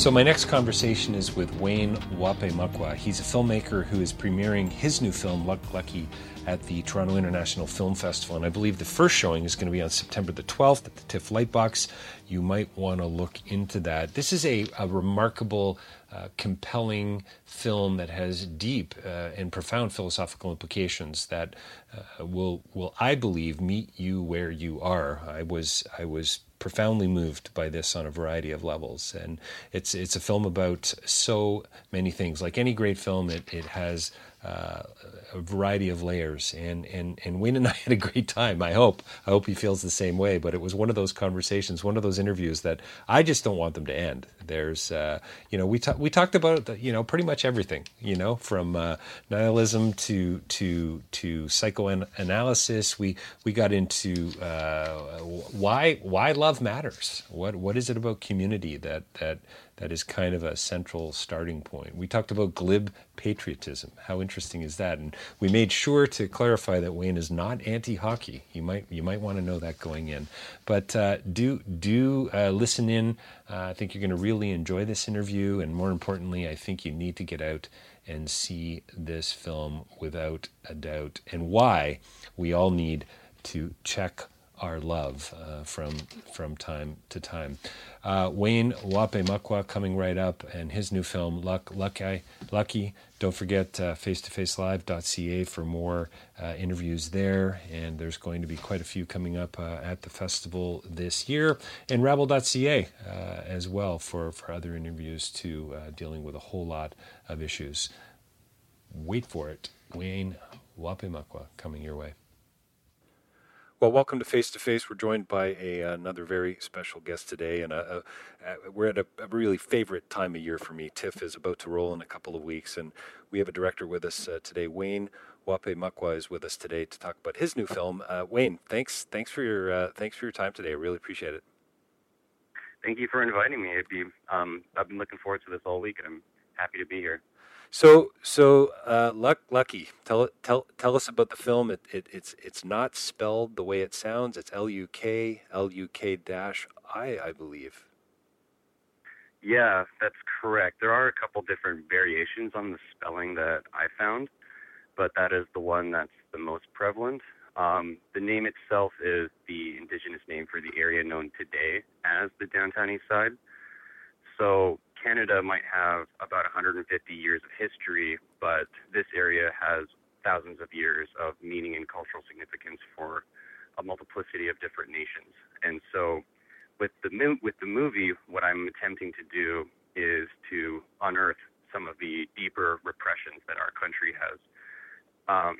So my next conversation is with Wayne Wape He's a filmmaker who is premiering his new film Luk'Luk'I at the Toronto International Film Festival, and I believe the first showing is going to be on September the 12th at the TIFF Lightbox. You might want to look into that. This is a, a remarkable, uh, compelling film that has deep uh, and profound philosophical implications that uh, will will I believe meet you where you are. I was I was profoundly moved by this on a variety of levels. And it's it's a film about so many things. Like any great film, it it has uh, a variety of layers. And and and Wayne and I had a great time. I hope I hope he feels the same way. But it was one of those conversations, one of those interviews that I just don't want them to end. There's uh, you know we ta- we talked about you know pretty much everything. You know from uh, nihilism to to to psychoanalysis. We we got into uh, why why love matters. What what is it about community that that that is kind of a central starting point. We talked about glib patriotism. How interesting is that? And we made sure to clarify that Wayne is not anti-hockey. You might you might want to know that going in. But uh, do do uh, listen in. Uh, I think you're going to really enjoy this interview, and more importantly, I think you need to get out and see this film without a doubt, and why we all need to check our love uh, from from time to time. Uh, Wayne Wape coming right up, and his new film Luk'Luk'I Lucky. Don't forget uh, face2facelive.ca for more uh, interviews there, and there's going to be quite a few coming up uh, at the festival this year, and Rabble.ca uh, as well for for other interviews too, uh, dealing with a whole lot of issues. Wait for it, Wayne Wape coming your way. Well, welcome to Face to Face. We're joined by a, another very special guest today, and a, a, we're at a, really favorite time of year for me. TIFF is about to roll in a couple of weeks, and we have a director with us uh, today. Wayne Wapeemukwa is with us today to talk about his new film. Uh, Wayne, thanks, thanks for your uh, thanks for your time today. I really appreciate it. Thank you for inviting me. Be, um, I've been looking forward to this all week, and I'm happy to be here. So, so uh, luck, lucky. Tell tell tell us about the film. It, it, it's it's not spelled the way it sounds. It's L U K L U K dash I, I believe. Yeah, that's correct. There are a couple different variations on the spelling that I found, but that is the one that's the most prevalent. Um, the name itself is the indigenous name for the area known today as the downtown east side. So Canada might have about 150 years of history, but this area has thousands of years of meaning and cultural significance for a multiplicity of different nations. And so, with the with the movie, what I'm attempting to do is to unearth some of the deeper repressions that our country has um,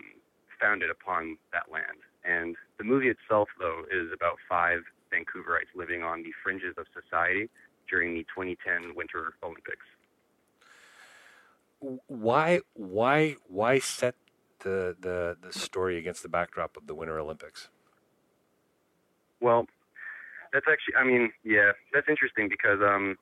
founded upon that land. And the movie itself, though, is about five Vancouverites living on the fringes of society during the 2010 Winter Olympics. Why why why set the the the story against the backdrop of the Winter Olympics? Well, that's actually I mean, yeah, that's interesting because um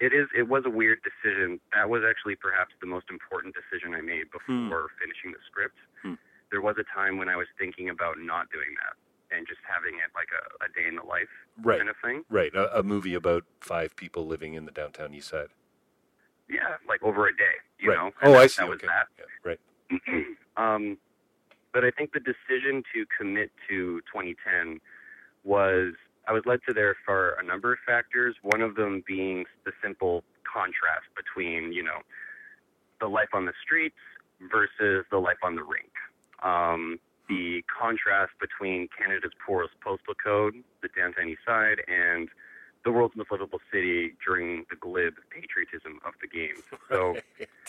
it is it was a weird decision. That was actually perhaps the most important decision I made before finishing the script. Hmm. There was a time when I was thinking about not doing that and just having it like a, a day in the life Right. kind of thing. Right, a, a movie about five people living in the downtown east side. Yeah, like over a day, you right. know. Oh, And I see. That was okay. that. Yeah, right. um, but I think the decision to commit to 2010 was I was led to there for a number of factors. One of them being the simple contrast between you know the life on the streets versus the life on the rink. Um, the contrast between Canada's poorest postal code, the downtown east side, and the world's most livable city during the glib patriotism of the games. So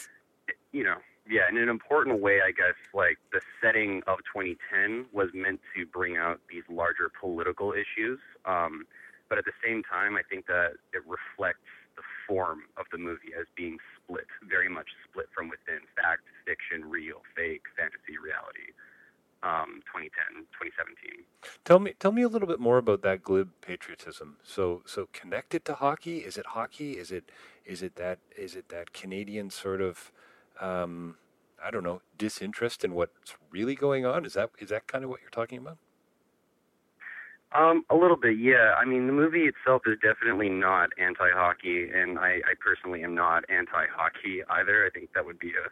you know, yeah, in an important way, I guess, like the setting of 2010 was meant to bring out these larger political issues. Um, but at the same time, I think that it reflects the form of the movie as being split, very much split from within fact, fiction, real, fake. Um, 2010, 2017. Tell me, tell me a little bit more about that glib patriotism. So, so connected to hockey? Is it hockey? Is it, is it that, is it that Canadian sort of, um, I don't know, disinterest in what's really going on? Is that, is that kind of what you're talking about? Um, a little bit, yeah. I mean, the movie itself is definitely not anti-hockey, and I, I personally am not anti-hockey either. I think that would be a,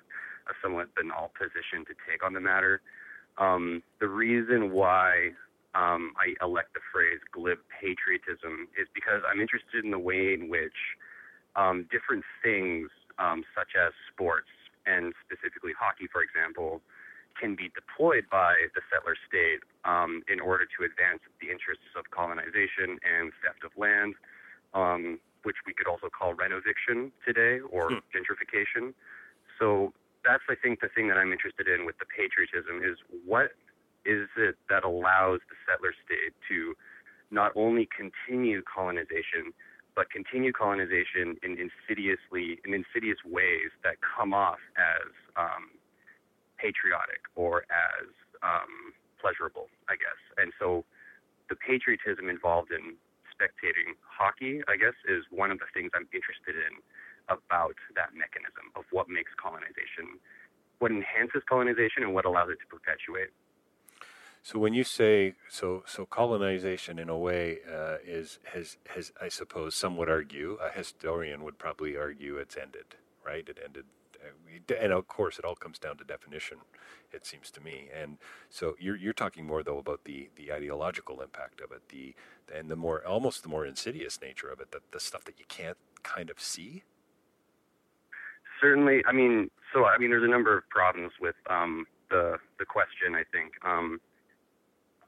a somewhat banal position to take on the matter. Um, the reason why um, I elect the phrase glib patriotism is because I'm interested in the way in which um, different things, um, such as sports and specifically hockey, for example, can be deployed by the settler state um, in order to advance the interests of colonization and theft of land, um, which we could also call renoviction today or Hmm. gentrification. So that's, I think, the thing that I'm interested in with the patriotism is what is it that allows the settler state to not only continue colonization, but continue colonization in insidiously in insidious ways that come off as um, patriotic or as um, pleasurable, I guess. And so the patriotism involved in spectating hockey, I guess, is one of the things I'm interested in about that mechanism of what makes colonization, what enhances colonization, and what allows it to perpetuate. So when you say so, so colonization in a way uh, is has has I suppose some would argue a historian would probably argue it's ended, right? It ended, uh, and of course it all comes down to definition. It seems to me, and so you're you're talking more though about the the ideological impact of it, the and the more almost the more insidious nature of it, the the stuff that you can't kind of see. Certainly, I mean, so I mean, there's a number of problems with um, the the question. I think um,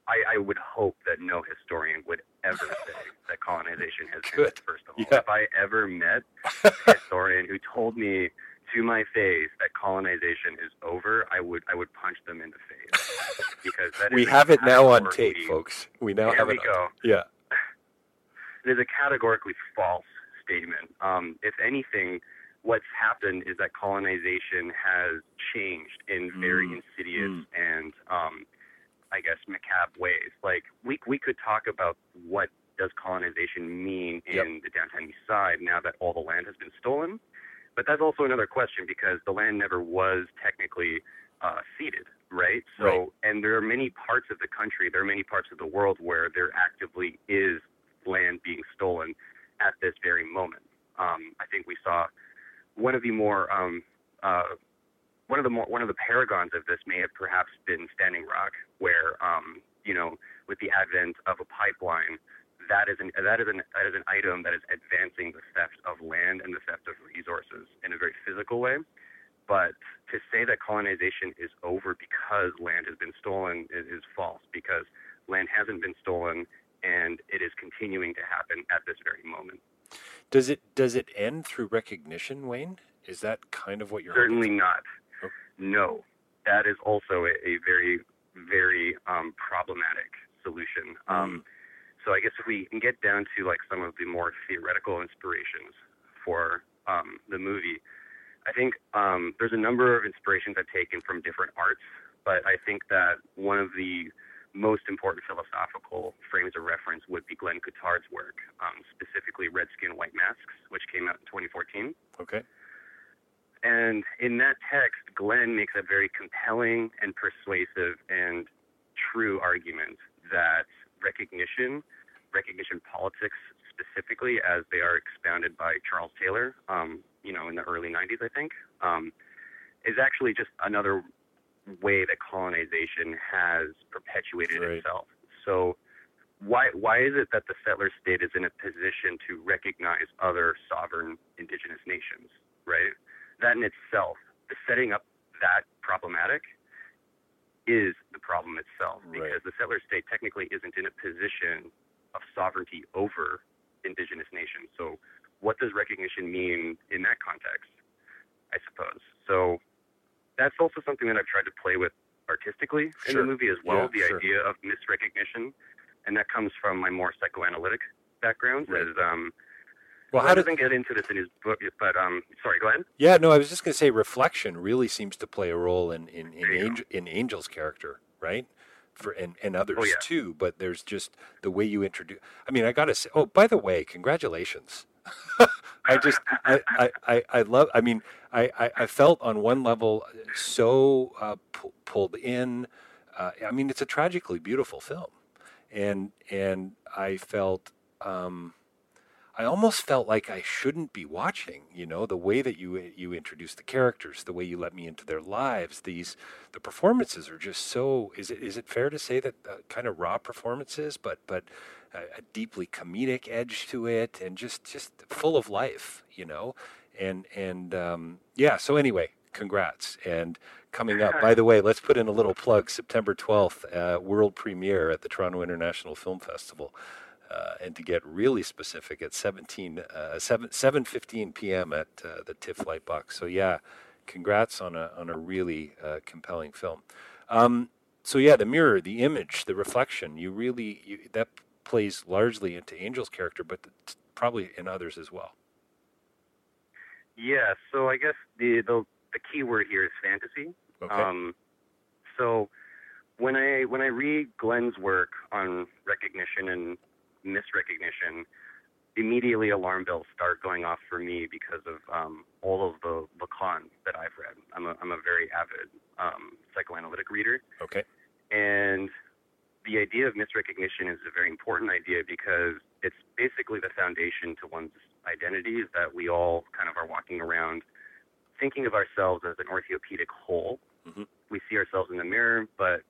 I, I would hope that no historian would ever say that colonization has Good. ended. First of all, Yeah. if I ever met a historian who told me to my face that colonization is over, I would I would punch them in the face because that is We have it now on tape, folks. We now There have we it. go. On, yeah. It is a categorically false statement. Um, if anything, what's happened is that colonization has changed in very Mm, insidious mm. and, um, I guess, macabre ways. Like we we could talk about what does colonization mean in Yep. the downtown east side now that all the land has been stolen. But that's also another question because the land never was technically uh, ceded, right? So, Right. and there are many parts of the country, there are many parts of the world where there actively is land being stolen at this very moment. Um, I think we saw one of the more um, uh, one of the more one of the paragons of this may have perhaps been Standing Rock, where um, you know with the advent of a pipeline, that is an that is an that is an item that is advancing the theft of land and the theft of resources in a very physical way. But to say that colonization is over because land has been stolen is, is false because land hasn't been stolen and it is continuing to happen at this very moment. Does it does it end through recognition, Wayne? Is that kind of what you're Certainly not. Oh. No, that is also a, a very, very um, problematic solution. Um, so I guess if we can get down to like some of the more theoretical inspirations for um, the movie, I think um, there's a number of inspirations I've taken from different arts, but I think that one of the most important philosophical frames of reference would be Glen Coulthard's work, um, specifically Red Skin, White Masks, which came out in 2014. Okay. And in that text, Glen makes a very compelling and persuasive and true argument that recognition, recognition politics specifically, as they are expounded by Charles Taylor, um, you know, in the early 90s, I think, um, is actually just another way that colonization has perpetuated Right. itself. So why why is it that the settler state is in a position to recognize other sovereign indigenous nations, right? That in itself, the setting up that problematic is the problem itself Right. because the settler state technically isn't in a position of sovereignty over indigenous nations. So what does recognition mean in that context? I suppose. So that's also something that I've tried to play with artistically in the movie as well, Yeah, the sure. idea of misrecognition. And that comes from my more psychoanalytic background Right. as um Well, how doesn't get into this in his book but um sorry, go ahead. Yeah, no, I was just going to say reflection really seems to play a role in in in, There you go. Angel, in Angel's character, right? For and, and others Oh, yeah. too, but there's just the way you introduce. I mean, I got to say. Oh, by the way, congratulations. I just I, I, I, love. I mean, I, I, I felt on one level so uh, pu- pulled in. Uh, I mean, it's a tragically beautiful film, and and I felt. Um, I almost felt like I shouldn't be watching. You know, the way that you you introduce the characters, the way you let me into their lives. These the performances are just so. Is it is it fair to say that uh, kind of raw performances, but but a, a deeply comedic edge to it, and just just full of life. You know, and and um, yeah. So anyway, congrats and. Coming up, by the way, let's put in a little plug. September 12th, uh, world premiere at the Toronto International Film Festival uh, and to get really specific at 17 uh, 7 7:15 p.m. at uh, the TIFF Lightbox. So yeah, congrats on a on a really uh, compelling film. Um, so yeah, the mirror, the image, the reflection, you really you, that plays largely into Angel's character, but probably in others as well. Yeah, so I guess the the, the key word here is fantasy. Okay. Um, so when I when I read Glen's work on recognition and misrecognition, immediately alarm bells start going off for me because of um, all of the Lacan that I've read. I'm a I'm a very avid um, psychoanalytic reader, okay. and the idea of misrecognition is a very important idea because it's basically the foundation to one's identity is that we all kind of are walking around thinking of ourselves as an orthopedic whole. Mhm. We see ourselves in the mirror, but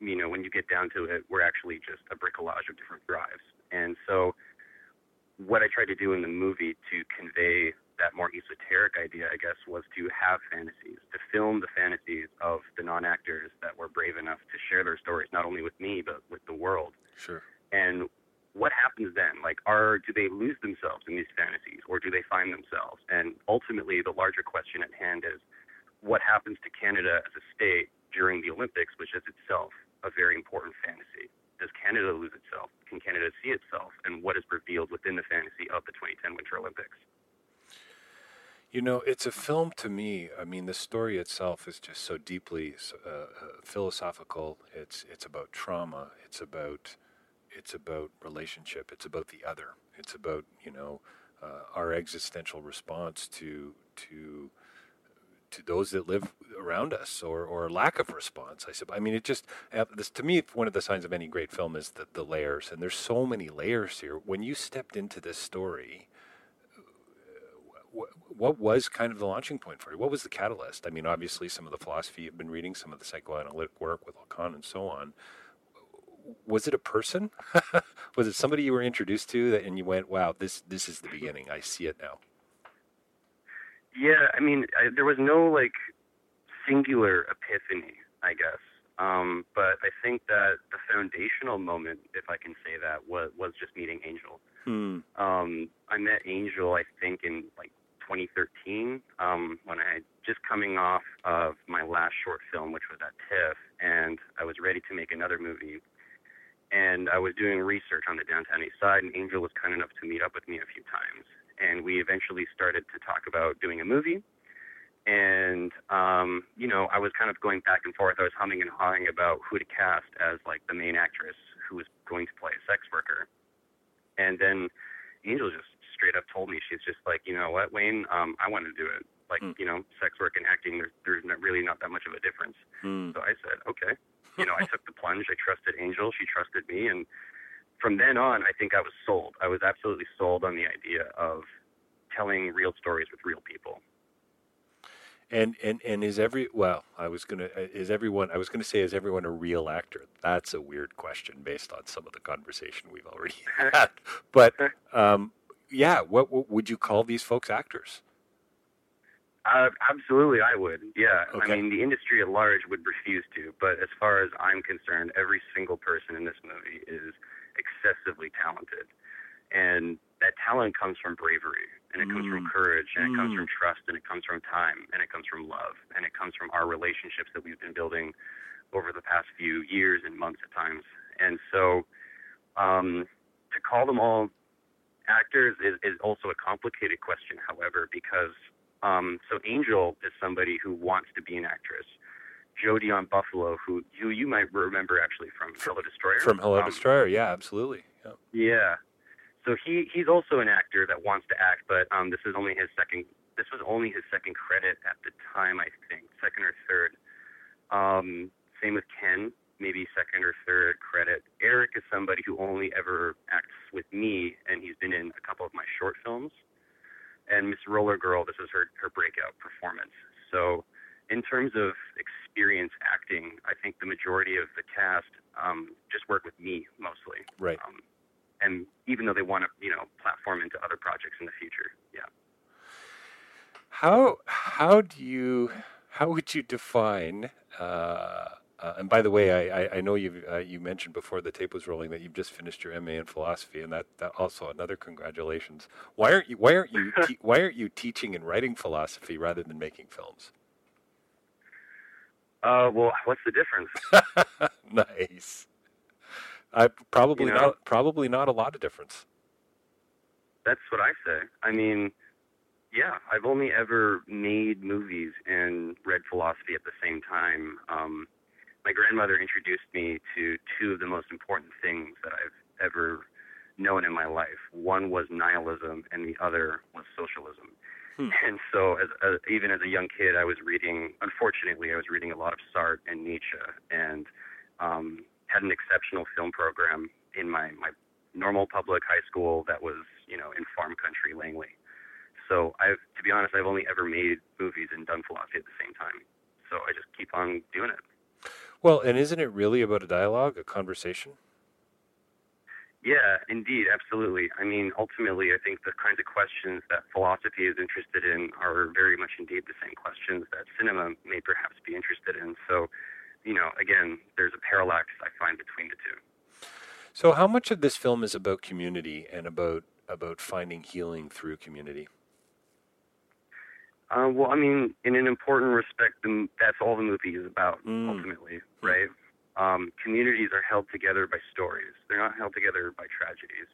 you know, when you get down to it, we're actually just a bricolage of different drives. And so what I tried to do in the movie to convey that more esoteric idea, I guess, was to have fantasies, to film the fantasies of the non-actors that were brave enough to share their stories, not only with me, but with the world. Sure. And what happens then? Like, are do they lose themselves in these fantasies, or do they find themselves? And ultimately, the larger question at hand is, what happens to Canada as a state during the Olympics, which is itself a very important fantasy? Does Canada lose itself? Can Canada see itself? And what is revealed within the fantasy of the 2010 Winter Olympics? You know, it's a film to me. I mean, the story itself is just so deeply uh, uh, philosophical. It's it's about trauma. It's about it's about relationship. It's about the other. It's about you know uh, our existential response to to to those that live around us, or or lack of response. I. I mean, it just uh, this to me. One of the signs of any great film is the the layers, and there's so many layers here. When you stepped into this story what, was kind of the launching point for you? What was the catalyst? I mean, obviously, some of the philosophy you've been reading, some of the psychoanalytic work with Lacan and so on. Was it a person? was it somebody you were introduced to that, and you went, "Wow, this this is the beginning. I see it now." Yeah, I mean, I, there was no like singular epiphany, I guess. Um, but I think that the foundational moment, if I can say that, was was just meeting Angel. Hmm. Um, I met Angel, I think, in like 2013 um, when I just coming off of my last short film, which was at TIFF, and I was ready to make another movie. and I was doing research on the downtown east side, and Angel was kind enough to meet up with me a few times. And we eventually started to talk about doing a movie. And, um, you know, I was kind of going back and forth. I was humming and hawing about who to cast as, like, the main actress who was going to play a sex worker. And then Angel just straight up told me, she's just like, you know what, Wayne, um, I want to do it. Like, Hmm. you know, sex work and acting, there's, there's not really not that much of a difference. Hmm. So I said, okay. You know, I took the plunge. I trusted Angel. She trusted me. And from then on, I think I was sold. I was absolutely sold on the idea of telling real stories with real people. And and and is every well, I was gonna is everyone I was gonna say is everyone a real actor? That's a weird question based on some of the conversation we've already had. But um, yeah, what, what would you call these folks actors? Uh, absolutely, I would. Yeah. Okay. I mean, the industry at large would refuse to, but as far as I'm concerned, every single person in this movie is excessively talented. And that talent comes from bravery, and it comes from courage, and it comes from trust, and it comes from time, and it comes from love, and it comes from our relationships that we've been building over the past few years and months at times. And so, um, to call them all actors is, is also a complicated question, however, because um, so Angel is somebody who wants to be an actress. Joe Dion Buffalo, who who you might remember actually from Hello Destroyer. From Hello Um, Destroyer, yeah, absolutely. Yeah. Yeah. So he he's also an actor that wants to act, but um, this is only his second. This was only his second credit at the time, I think, second or third. Um, same with Ken, maybe second or third credit. Eric is somebody who only ever acts with me, and he's been in a couple of my short films. And Miss Roller Girl, this is her her breakout performance. So, in terms of experience acting, I think the majority of the cast um, just work with me mostly. Right. Um, and even though they want to, you know, platform into other projects in the future, yeah. How how do you how would you define? Uh, uh, and by the way, I, I, I know you uh, you mentioned before the tape was rolling that you've just finished your MA in philosophy, and that, that also another congratulations. Why aren't you Why aren't you te- Why aren't you teaching and writing philosophy rather than making films? Uh, well, what's the difference? nice. I probably You know? not probably not a lot of difference. That's what I say. I mean, yeah, I've only ever made movies and read philosophy at the same time. Um, my grandmother introduced me to two of the most important things that I've ever known in my life. One was nihilism, and the other was socialism. And so, as, as even as a young kid, I was reading. Unfortunately, I was reading a lot of Sartre and Nietzsche, and um, had an exceptional film program in my my normal public high school that was, you know, in farm country, Langley. So I've, to be honest, I've only ever made movies and done philosophy at the same time. So I just keep on doing it. Well, and isn't it really about a dialogue, a conversation? Yeah, indeed, absolutely. I mean, ultimately, I think the kinds of questions that philosophy is interested in are very much indeed the same questions that cinema may perhaps be interested in. So, you know, again, there's a parallax I find between the two. So, how much of this film is about community and about about finding healing through community? Uh, well, I mean, in an important respect, the, that's all the movie is about, Mm. ultimately, right? Um, communities are held together by stories. They're not held together by tragedies.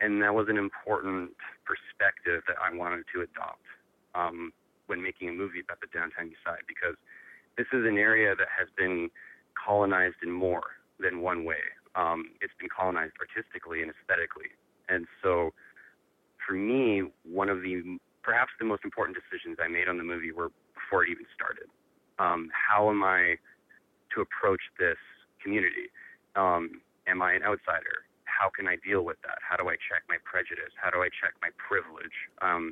And that was an important perspective that I wanted to adopt um, when making a movie about the downtown east side, because this is an area that has been colonized in more than one way. Um, it's been colonized artistically and aesthetically. And so, for me, one of the perhaps the most important decisions I made on the movie were before it even started. Um, how am I to approach this community? Um, am I an outsider? How can I deal with that? How do I check my prejudice? How do I check my privilege? Um,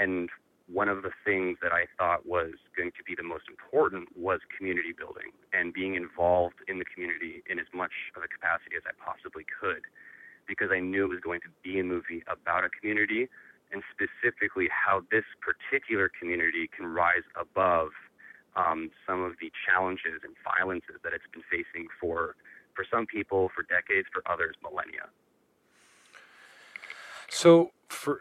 and one of the things that I thought was going to be the most important was community building and being involved in the community in as much of a capacity as I possibly could because I knew it was going to be a movie about a community and specifically how this particular community can rise above um, some of the challenges and violences that it's been facing for for some people for decades, for others millennia. So, for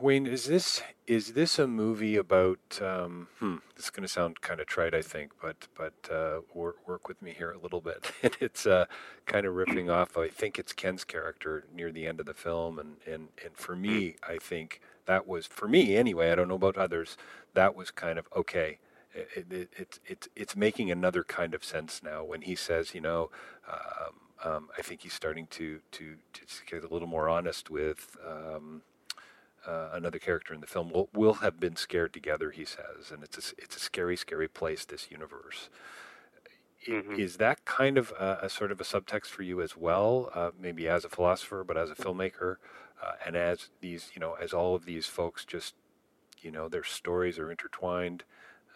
Wayne, is this is this a movie about? Um, hmm, this is going to sound kind of trite, I think, but but uh, work, work with me here a little bit. it's uh, kind of riffing off. I think it's Ken's character near the end of the film, and and and for me, I think that was for me anyway. I don't know about others. That was kind of okay. It, it, it, it, it's making another kind of sense now when he says, you know, um, um, I think he's starting to, to, to get a little more honest with um, uh, another character in the film. We'll, we'll have been scared together, he says, and it's a, it's a scary, scary place, this universe. Mhm. Is that kind of a, a sort of a subtext for you as well? Uh, maybe as a philosopher, but as a filmmaker, uh, and as these, you know, as all of these folks just, you know, their stories are intertwined.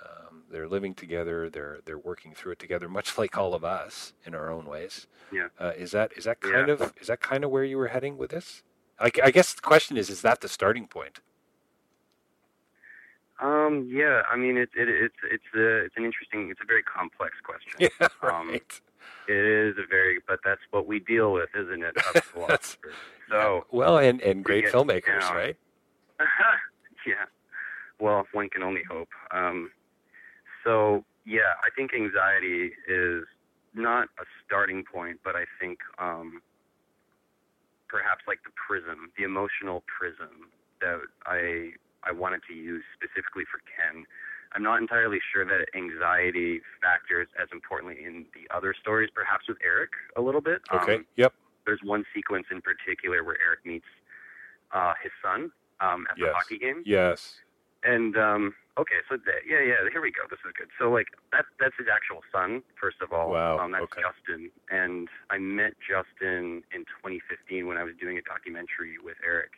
Um, they're living together. They're they're working through it together, much like all of us in our own ways. Yeah. Uh, is that is that kind Yeah. of is that kind of where you were heading with this? I, I guess the question is: Is that the starting point? Um, yeah, I mean, it's it, it's it's a it's an interesting, it's a very complex question. Yeah, Um. It is a very, but that's what we deal with, isn't it? Philosophers. So, well, and and great filmmakers, down. right? yeah. Well, one can only hope. Um, so, yeah, I think anxiety is not a starting point, but I think um, perhaps like the prism, the emotional prism that I I wanted to use specifically for Ken. I'm not entirely sure that anxiety factors as importantly in the other stories, perhaps with Eric a little bit. Okay. Um, yep. there's one sequence in particular where Eric meets uh, his son um, at the hockey game, Yes. and um, okay, so th- yeah, yeah, here we go. This is good. So like that that's his actual son, first of all. Wow, Um, that's okay. Justin, and I met Justin in 2015 when I was doing a documentary with Eric,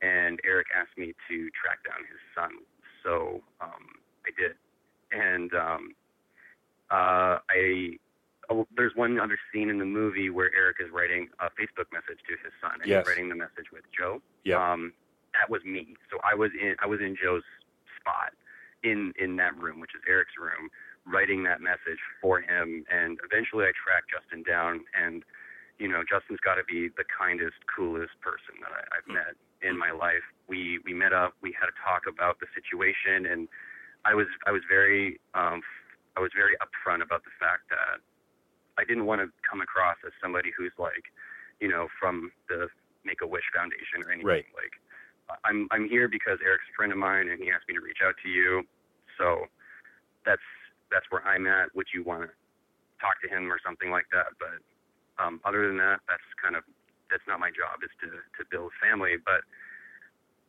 and Eric asked me to track down his son. So um, I did, and um, uh, I. oh, There's one other scene in the movie where Eric is writing a Facebook message to his son, and Yes. he's writing the message with Joe Yep. um, that was me. So I was in I was in Joe's spot in in that room, which is Eric's room, writing that message for him. And eventually, I tracked Justin down, and you know, Justin's got to be the kindest, coolest person that I, I've met in my life. We we met up, we had a talk about the situation, and I was I was very um, I was very upfront about the fact that I didn't want to come across as somebody who's like, you know, from the Make a Wish Foundation or anything. Right. Like, I'm I'm here because Eric's a friend of mine, and he asked me to reach out to you. So that's that's where I'm at. Would you want to talk to him or something like that? But um, other than that, that's kind of that's not my job. Is to to build family. But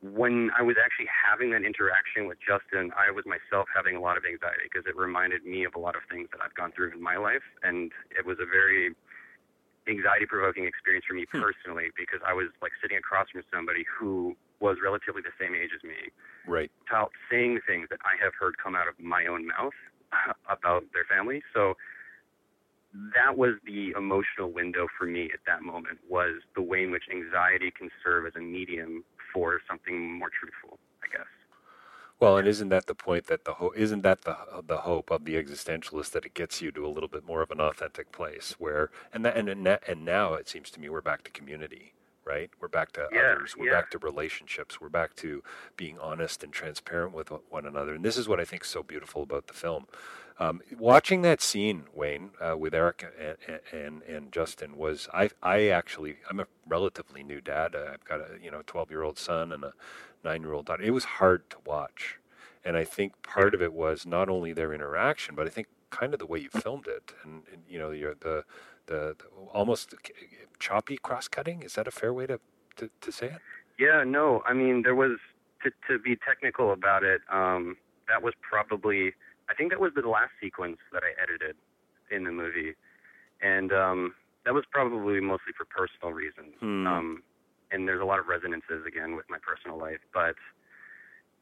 when I was actually having that interaction with Justin, I was myself having a lot of anxiety because it reminded me of a lot of things that I've gone through in my life, and it was a very anxiety provoking experience for me personally because I was like sitting across from somebody who was relatively the same age as me, Right. out saying things that I have heard come out of my own mouth about their family. So that was the emotional window for me at that moment was the way in which anxiety can serve as a medium for something more truthful, I guess. Well, and isn't that the point that the ho- isn't that the the hope of the existentialist that it gets you to a little bit more of an authentic place where and that and and now it seems to me we're back to community, right? We're back to Yeah, others. We're yeah. back to relationships. We're back to being honest and transparent with one another. And this is what I think is so beautiful about the film. Um, watching that scene, Wayne, uh, with Eric and, and and Justin was I I actually I'm a relatively new dad. Uh, I've got a you know 12 year old son and a nine year old daughter. It was hard to watch, and I think part of it was not only their interaction, but I think kind of the way you filmed it, and, and you know your the, the the almost choppy cross cutting. Is that a fair way to to, to say it? Yeah, no, I mean there was to to be technical about it. Um, that was probably I think that was the last sequence that I edited in the movie, and um, that was probably mostly for personal reasons. Hmm. Um, and there's a lot of resonances again with my personal life, but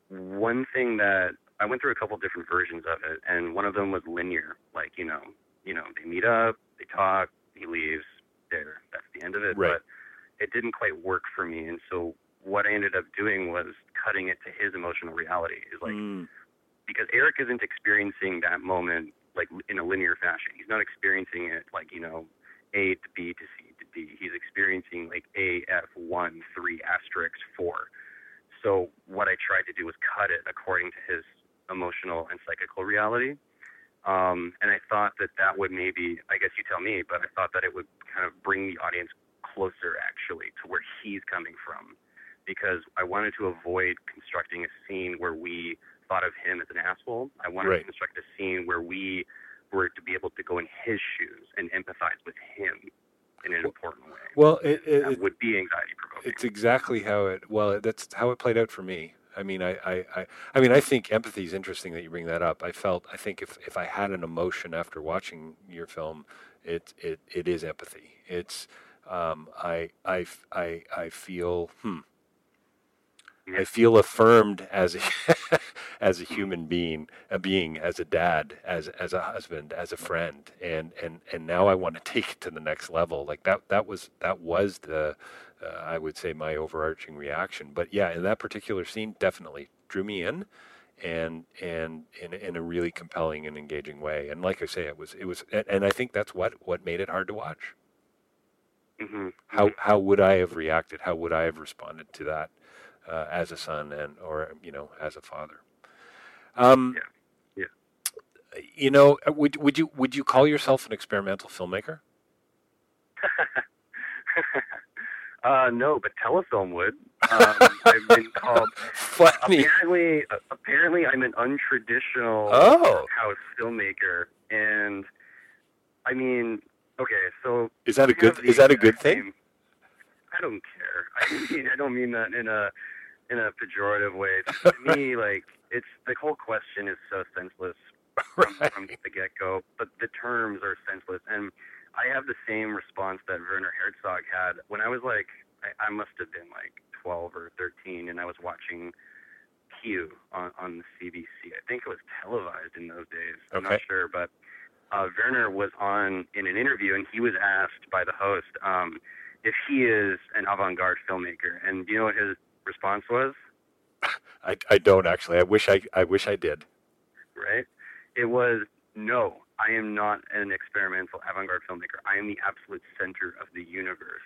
one thing that I went through a couple different versions of it, and one of them was linear. Like you know, you know, they meet up, they talk, he leaves, there. That's the end of it. Right. But it didn't quite work for me, and so what I ended up doing was cutting it to his emotional reality. Is like Mm, because Eric isn't experiencing that moment like in a linear fashion. He's not experiencing it like you know A to B to C to D. He's experiencing like AF1 3 asterisk 4. So what I tried to do was cut it according to his emotional and psychical reality. Um, and I thought that that would maybe, I guess you tell me, but I thought that it would kind of bring the audience closer actually to where he's coming from because I wanted to avoid constructing a scene where we thought of him as an asshole. I wanted Right. to construct a scene where we were to be able to go in his shoes and empathize with him in an important way. Well, it, it, that it- would be anxiety provoking. it's exactly how it. Well, that's how it played out for me. I mean, I, I, I, I mean, I think empathy is interesting that you bring that up. I felt, I think if, if I had an emotion after watching your film, it, it, it is empathy. It's, um, I, I, I, I feel, hmm, I feel affirmed as a, as a human being, a being, as a dad, as as a husband, as a friend, and and and now I want to take it to the next level. Like that that was that was the, uh, I would say my overarching reaction. But yeah, in that particular scene, definitely drew me in, and and in in a really compelling and engaging way. And like I say, it was it was, and- I think that's what what made it hard to watch. hmm How how would I have reacted? How would I have responded to that uh, as a son and or you know as a father? Um, Yeah. You know, uh, would would you would you call yourself an experimental filmmaker? uh, no, but Telefilm would. Um, I've been called. Funny. Apparently, apparently, I'm an untraditional Oh. house filmmaker, and I mean, okay, so Is that a good is that a good thing? same- I don't care. I mean, I don't mean that in a in a pejorative way. To me, like it's the whole question is so senseless from, from the get go. But the terms are senseless, and I have the same response that Werner Herzog had when I was like, I, I must have been like 12 or 13, and I was watching Q on, on the CBC. I think it was televised in those days. I'm not sure, but uh, Werner was on in an interview, and he was asked by the host um, if he is an avant-garde filmmaker, and do you know what his response was? I, I don't actually. I wish I I wish I did. right? It was no, I am not an experimental avant-garde filmmaker. I am the absolute center of the universe,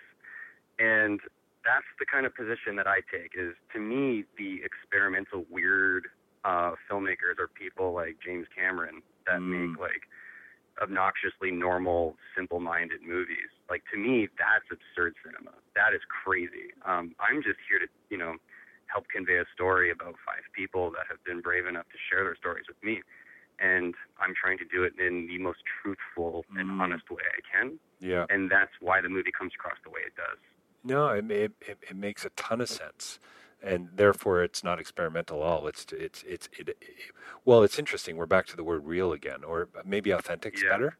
and that's the kind of position that I take. Is to me the experimental weird uh, filmmakers are people like James Cameron that Mm. make like obnoxiously normal, simple-minded movies. Like to me, that's absurd cinema. That is crazy. Um, I'm just here to you know help convey a story about five people that have been brave enough to share their stories with me. And I'm trying to do it in the most truthful and Mm. honest way I can. Yeah. And that's why the movie comes across the way it does. No, it, it it it makes a ton of sense, and therefore it's not experimental at all. It's it's it's it, it, well, it's interesting. We're back to the word real again, or maybe authentic's Yeah. better.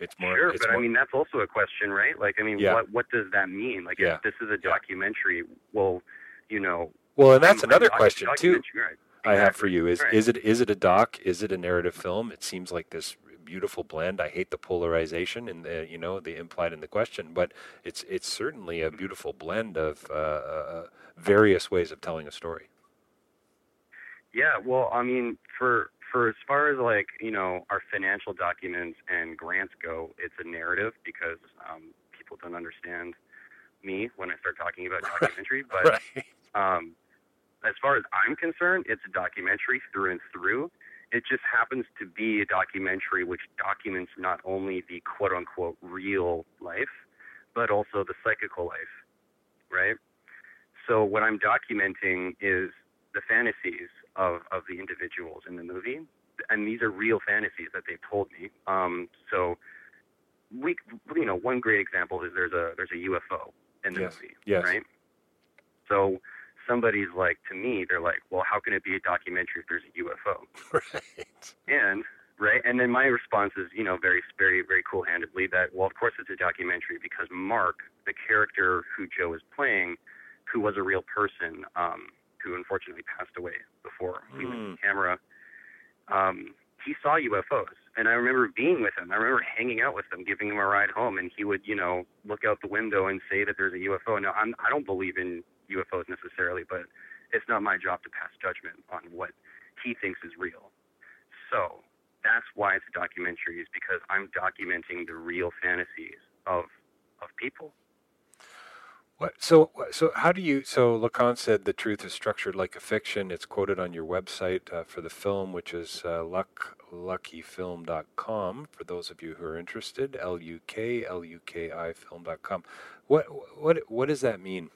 It's more. sure, it's but I mean that's also a question, right? Like, I mean, Yeah. what what does that mean? Like, Yeah. if this is a documentary, well, you know, well, and that's I'm- another I'm question too. right. I have for you is Right. is it is it a doc? Is it a narrative film? It seems like this beautiful blend. I hate the polarization and the you know the implied in the question, but it's it's certainly a beautiful blend of uh, uh, various ways of telling a story. Yeah, well, I mean, for for as far as like you know our financial documents and grants go, it's a narrative because um, people don't understand me when I start talking about documentary. But right. um, as far as I'm concerned, it's a documentary through and through. It just happens to be a documentary which documents not only the quote unquote real life, but also the psychical life, right? So what I'm documenting is the fantasies of, of the individuals in the movie, and these are real fantasies that they've told me. Um, so we, you know, one great example is there's a there's a UFO in the Yes, movie, yes. right? So somebody's like to me, they're like, well, how can it be a documentary if there's a UFO? right. And right, and then my response is, you know, very, very, very cool-handedly that, well, of course it's a documentary because Mark, the character who Joe is playing, who was a real person, um, who unfortunately passed away before we went Hmm. on camera, um, he saw UFOs, and I remember being with him. I remember hanging out with him, giving him a ride home, and he would, you know, look out the window and say that there's a UFO. Now, I'm, I don't believe in UFOs necessarily, but it's not my job to pass judgment on what he thinks is real. So that's why it's a documentary, is because I'm documenting the real fantasies of of people. What, so, so how do you? So Lacan said the truth is structured like a fiction. It's quoted on your website uh, for the film, which is uh, luklukifilm.com. For those of you who are interested, L U K L U K I film.com. What what what does that mean?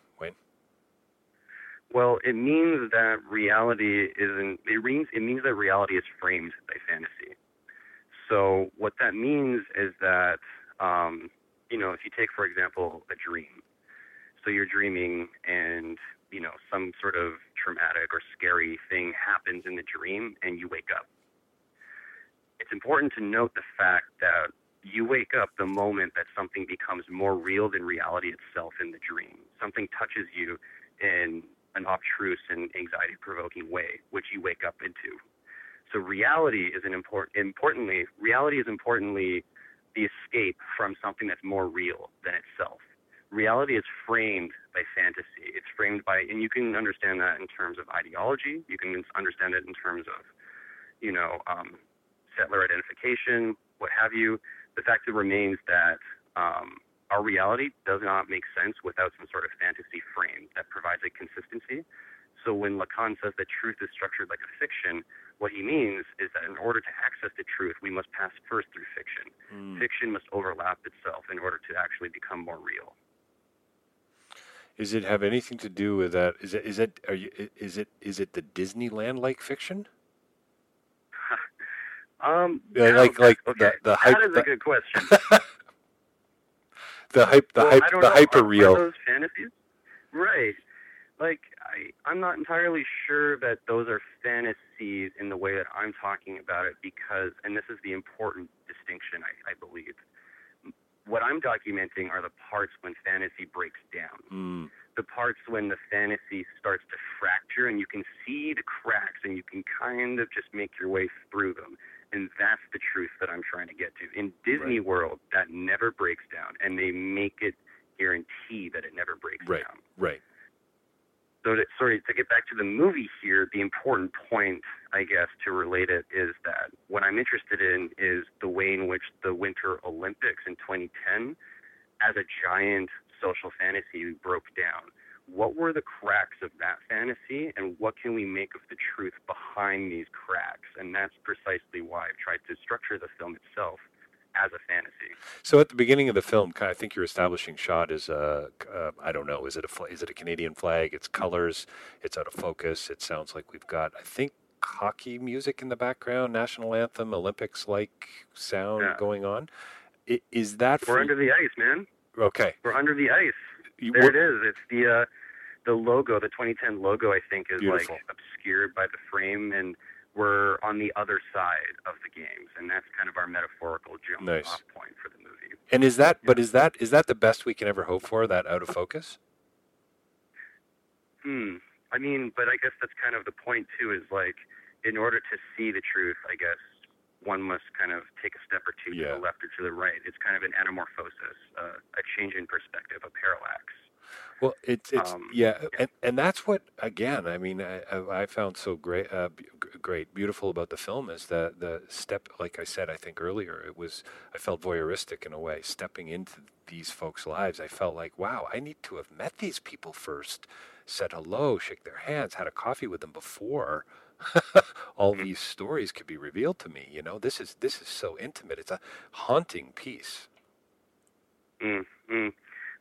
Well, it means that reality isn't. It means it means that reality is framed by fantasy. So what that means is that um, you know, if you take for example a dream so you're dreaming and, you know, some sort of traumatic or scary thing happens in the dream and you wake up. It's important to note the fact that you wake up the moment that something becomes more real than reality itself in the dream. Something touches you in an obtruse and anxiety provoking way, which you wake up into. So reality is an important importantly reality is importantly the escape from something that's more real than itself reality is framed by fantasy. It's framed by, and you can understand that in terms of ideology. You can understand it in terms of, you know, um, settler identification, what have you. The fact remains that um, our reality does not make sense without some sort of fantasy frame that provides a consistency. So when Lacan says that truth is structured like a fiction, what he means is that in order to access the truth, we must pass first through fiction. Mm. Fiction must overlap itself in order to actually become more real. Is it have anything to do with that? Is it is it are you is it is it the Disneyland like fiction? um, yeah, like like okay. the, the hype. That is the, a good question. the hype, the well, hype, the hyper real. those fantasies, right? Like I, I'm not entirely sure that those are fantasies in the way that I'm talking about it because, and this is the important distinction I, I believe what I'm documenting are the parts when fantasy breaks down. Mm. The parts when the fantasy starts to fracture and you can see the cracks and you can kind of just make your way through them. And that's the truth that I'm trying to get to. In Disney right. World, that never breaks down, and they make it guarantee that it never breaks right. down. Right. So, to, sorry, to get back to the movie here, the important point, I guess, to relate it is that what I'm interested in is the way in which the Winter Olympics in 2010, as a giant social fantasy, broke down. What were the cracks of that fantasy, and what can we make of the truth behind these cracks? And that's precisely why I've tried to structure the film itself as a fantasy. So at the beginning of the film, I think you're establishing shot is a uh, I don't know is it a is it a Canadian flag? It's colors. It's out of focus. It sounds like we've got I think hockey music in the background, national anthem, Olympics like sound yeah. going on. Is that we're under the ice, man? Okay, we're under the ice. You, there it is. It's the uh, the logo, the 2010 logo. I think is beautiful. like obscured by the frame and we're on the other side of the games, and that's kind of our metaphorical jump nice. off point for the movie. And is that, yeah. but is that is that the best we can ever hope for? That out of focus? Hmm. I mean, but I guess that's kind of the point too. Is like, in order to see the truth, I guess one must kind of take a step or two yeah. to the left or to the right. It's kind of an anamorphosis, uh, a change in perspective, a parallax. Well, it's it's um, yeah, and and that's what again. I mean, I, I found so great, uh, great, beautiful about the film is that the step. Like I said, I think earlier, it was I felt voyeuristic in a way, stepping into these folks' lives. I felt like, wow, I need to have met these people first, said hello, shake their hands, had a coffee with them before. all mm-hmm. these stories could be revealed to me. You know, this is this is so intimate. It's a haunting piece. Mm, mm.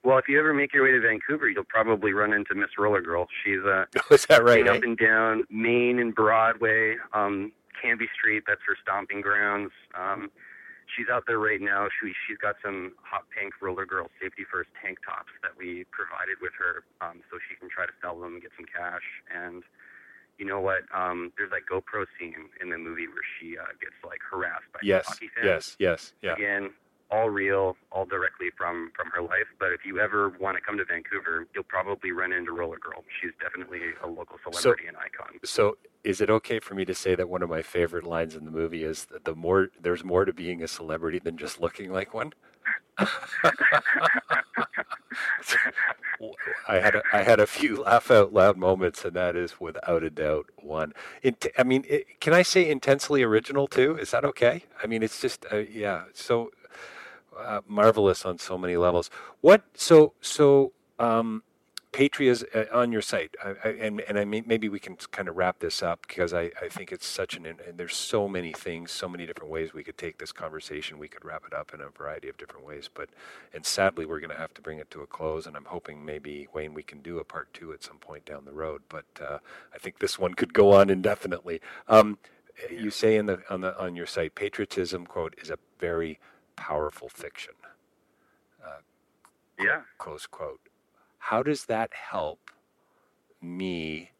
Well, if you ever make your way to Vancouver, you'll probably run into Miss Roller Girl. She's uh, oh, is that right? Eh? Up and down Main and Broadway, um, Cambie Street. That's her stomping grounds. Um, she's out there right now. She she's got some hot pink Roller Girl safety first tank tops that we provided with her, um, so she can try to sell them and get some cash. And you know what? Um, there's that GoPro scene in the movie where she uh, gets like harassed by yes, hockey fans. Yes, yes, yeah. Again, all real, all directly from from her life. But if you ever want to come to Vancouver, you'll probably run into Roller Girl. She's definitely a local celebrity so, and icon. So, is it okay for me to say that one of my favorite lines in the movie is that the more there's more to being a celebrity than just looking like one? I had a, I had a few laugh out loud moments, and that is without a doubt one. It, I mean, it, can I say intensely original too? Is that okay? I mean, it's just uh, yeah. So uh, marvelous on so many levels. What so so um, Patria's uh, on your site, I, I, and and I may, maybe we can kind of wrap this up because I, I think it's such an and there's so many things, so many different ways we could take this conversation. We could wrap it up in a variety of different ways, but and sadly we're going to have to bring it to a close. And I'm hoping maybe Wayne we can do a part two at some point down the road. But uh, I think this one could go on indefinitely. Um, you say in the on the on your site, patriotism quote is a very powerful fiction. Uh, yeah. Close quote how does that help me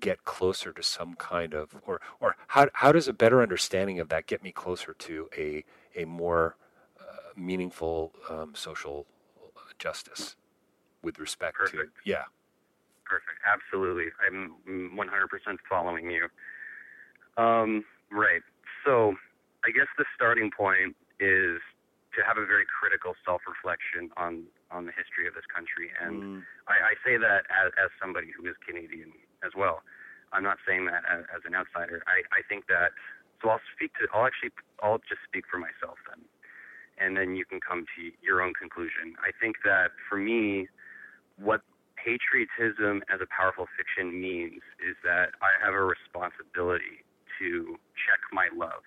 get closer to some kind of or or how how does a better understanding of that get me closer to a a more uh, meaningful um, social justice with respect Perfect. to yeah Perfect. Absolutely. I'm 100% following you. Um, right. So, I guess the starting point is to have a very critical self-reflection on on the history of this country, and mm. I, I say that as, as somebody who is Canadian as well. I'm not saying that as, as an outsider. I, I think that so I'll speak to I'll actually I'll just speak for myself then, and then you can come to your own conclusion. I think that for me, what patriotism as a powerful fiction means is that I have a responsibility to check my love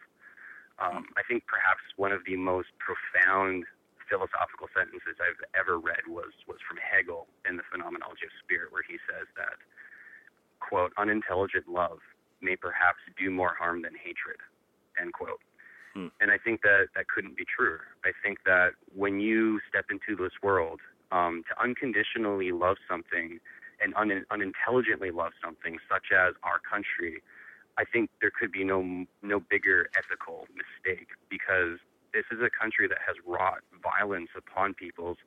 um, I think perhaps one of the most profound philosophical sentences I've ever read was was from Hegel in the Phenomenology of Spirit, where he says that, "quote unintelligent love may perhaps do more harm than hatred," end quote. Hmm. And I think that that couldn't be true. I think that when you step into this world, um, to unconditionally love something and un- unintelligently love something, such as our country, I think there could be no no bigger ethical mistake because this is a country that has wrought violence upon peoples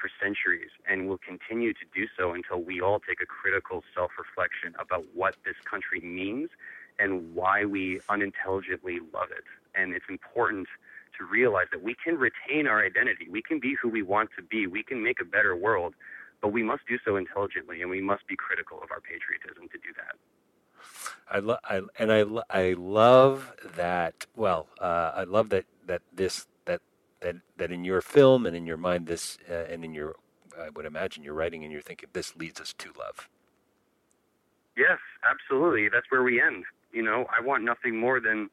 for centuries and will continue to do so until we all take a critical self-reflection about what this country means and why we unintelligently love it. And it's important to realize that we can retain our identity. We can be who we want to be. We can make a better world, but we must do so intelligently and we must be critical of our patriotism to do that. I, lo- I and I, I love that. Well, uh, I love that that this that that that in your film and in your mind this uh, and in your I would imagine you're writing and you're thinking this leads us to love. Yes, absolutely. That's where we end. You know, I want nothing more than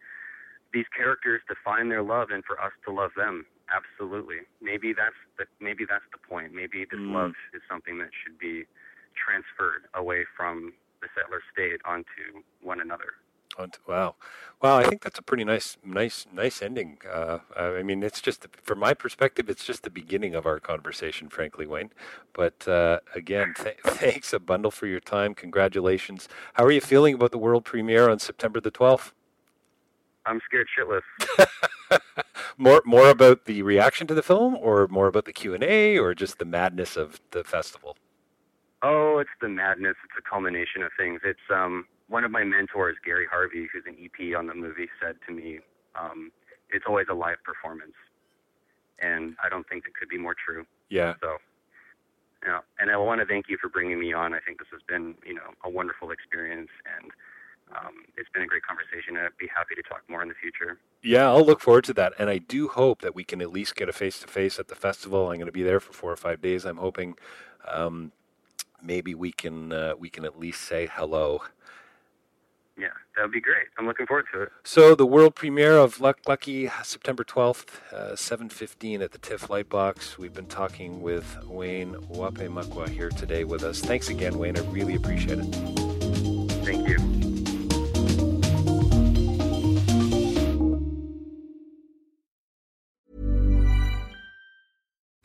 these characters to find their love and for us to love them. Absolutely. Maybe that's the maybe that's the point. Maybe this mm. love is something that should be transferred away from the settler state onto one another. Wow, wow! I think that's a pretty nice, nice, nice ending. Uh, I mean, it's just from my perspective, it's just the beginning of our conversation, frankly, Wayne. But uh, again, th- thanks a bundle for your time. Congratulations. How are you feeling about the world premiere on September the twelfth? I'm scared shitless. more, more about the reaction to the film, or more about the Q and A, or just the madness of the festival. Oh, it's the madness. It's a culmination of things. It's um one of my mentors, Gary Harvey, who's an EP on the movie, said to me, um, "It's always a live performance," and I don't think it could be more true. Yeah. So, yeah, and I want to thank you for bringing me on. I think this has been, you know, a wonderful experience, and um, it's been a great conversation. I'd be happy to talk more in the future. Yeah, I'll look forward to that, and I do hope that we can at least get a face to face at the festival. I'm going to be there for four or five days. I'm hoping. Um, maybe we can uh, we can at least say hello. Yeah, that would be great. I'm looking forward to it. So the world premiere of Luk'Luk'I, September 12th, uh, 7:15 at the TIFF Lightbox. We've been talking with Wayne Wapeemukwa here today with us. Thanks again, Wayne. I really appreciate it. Thank you.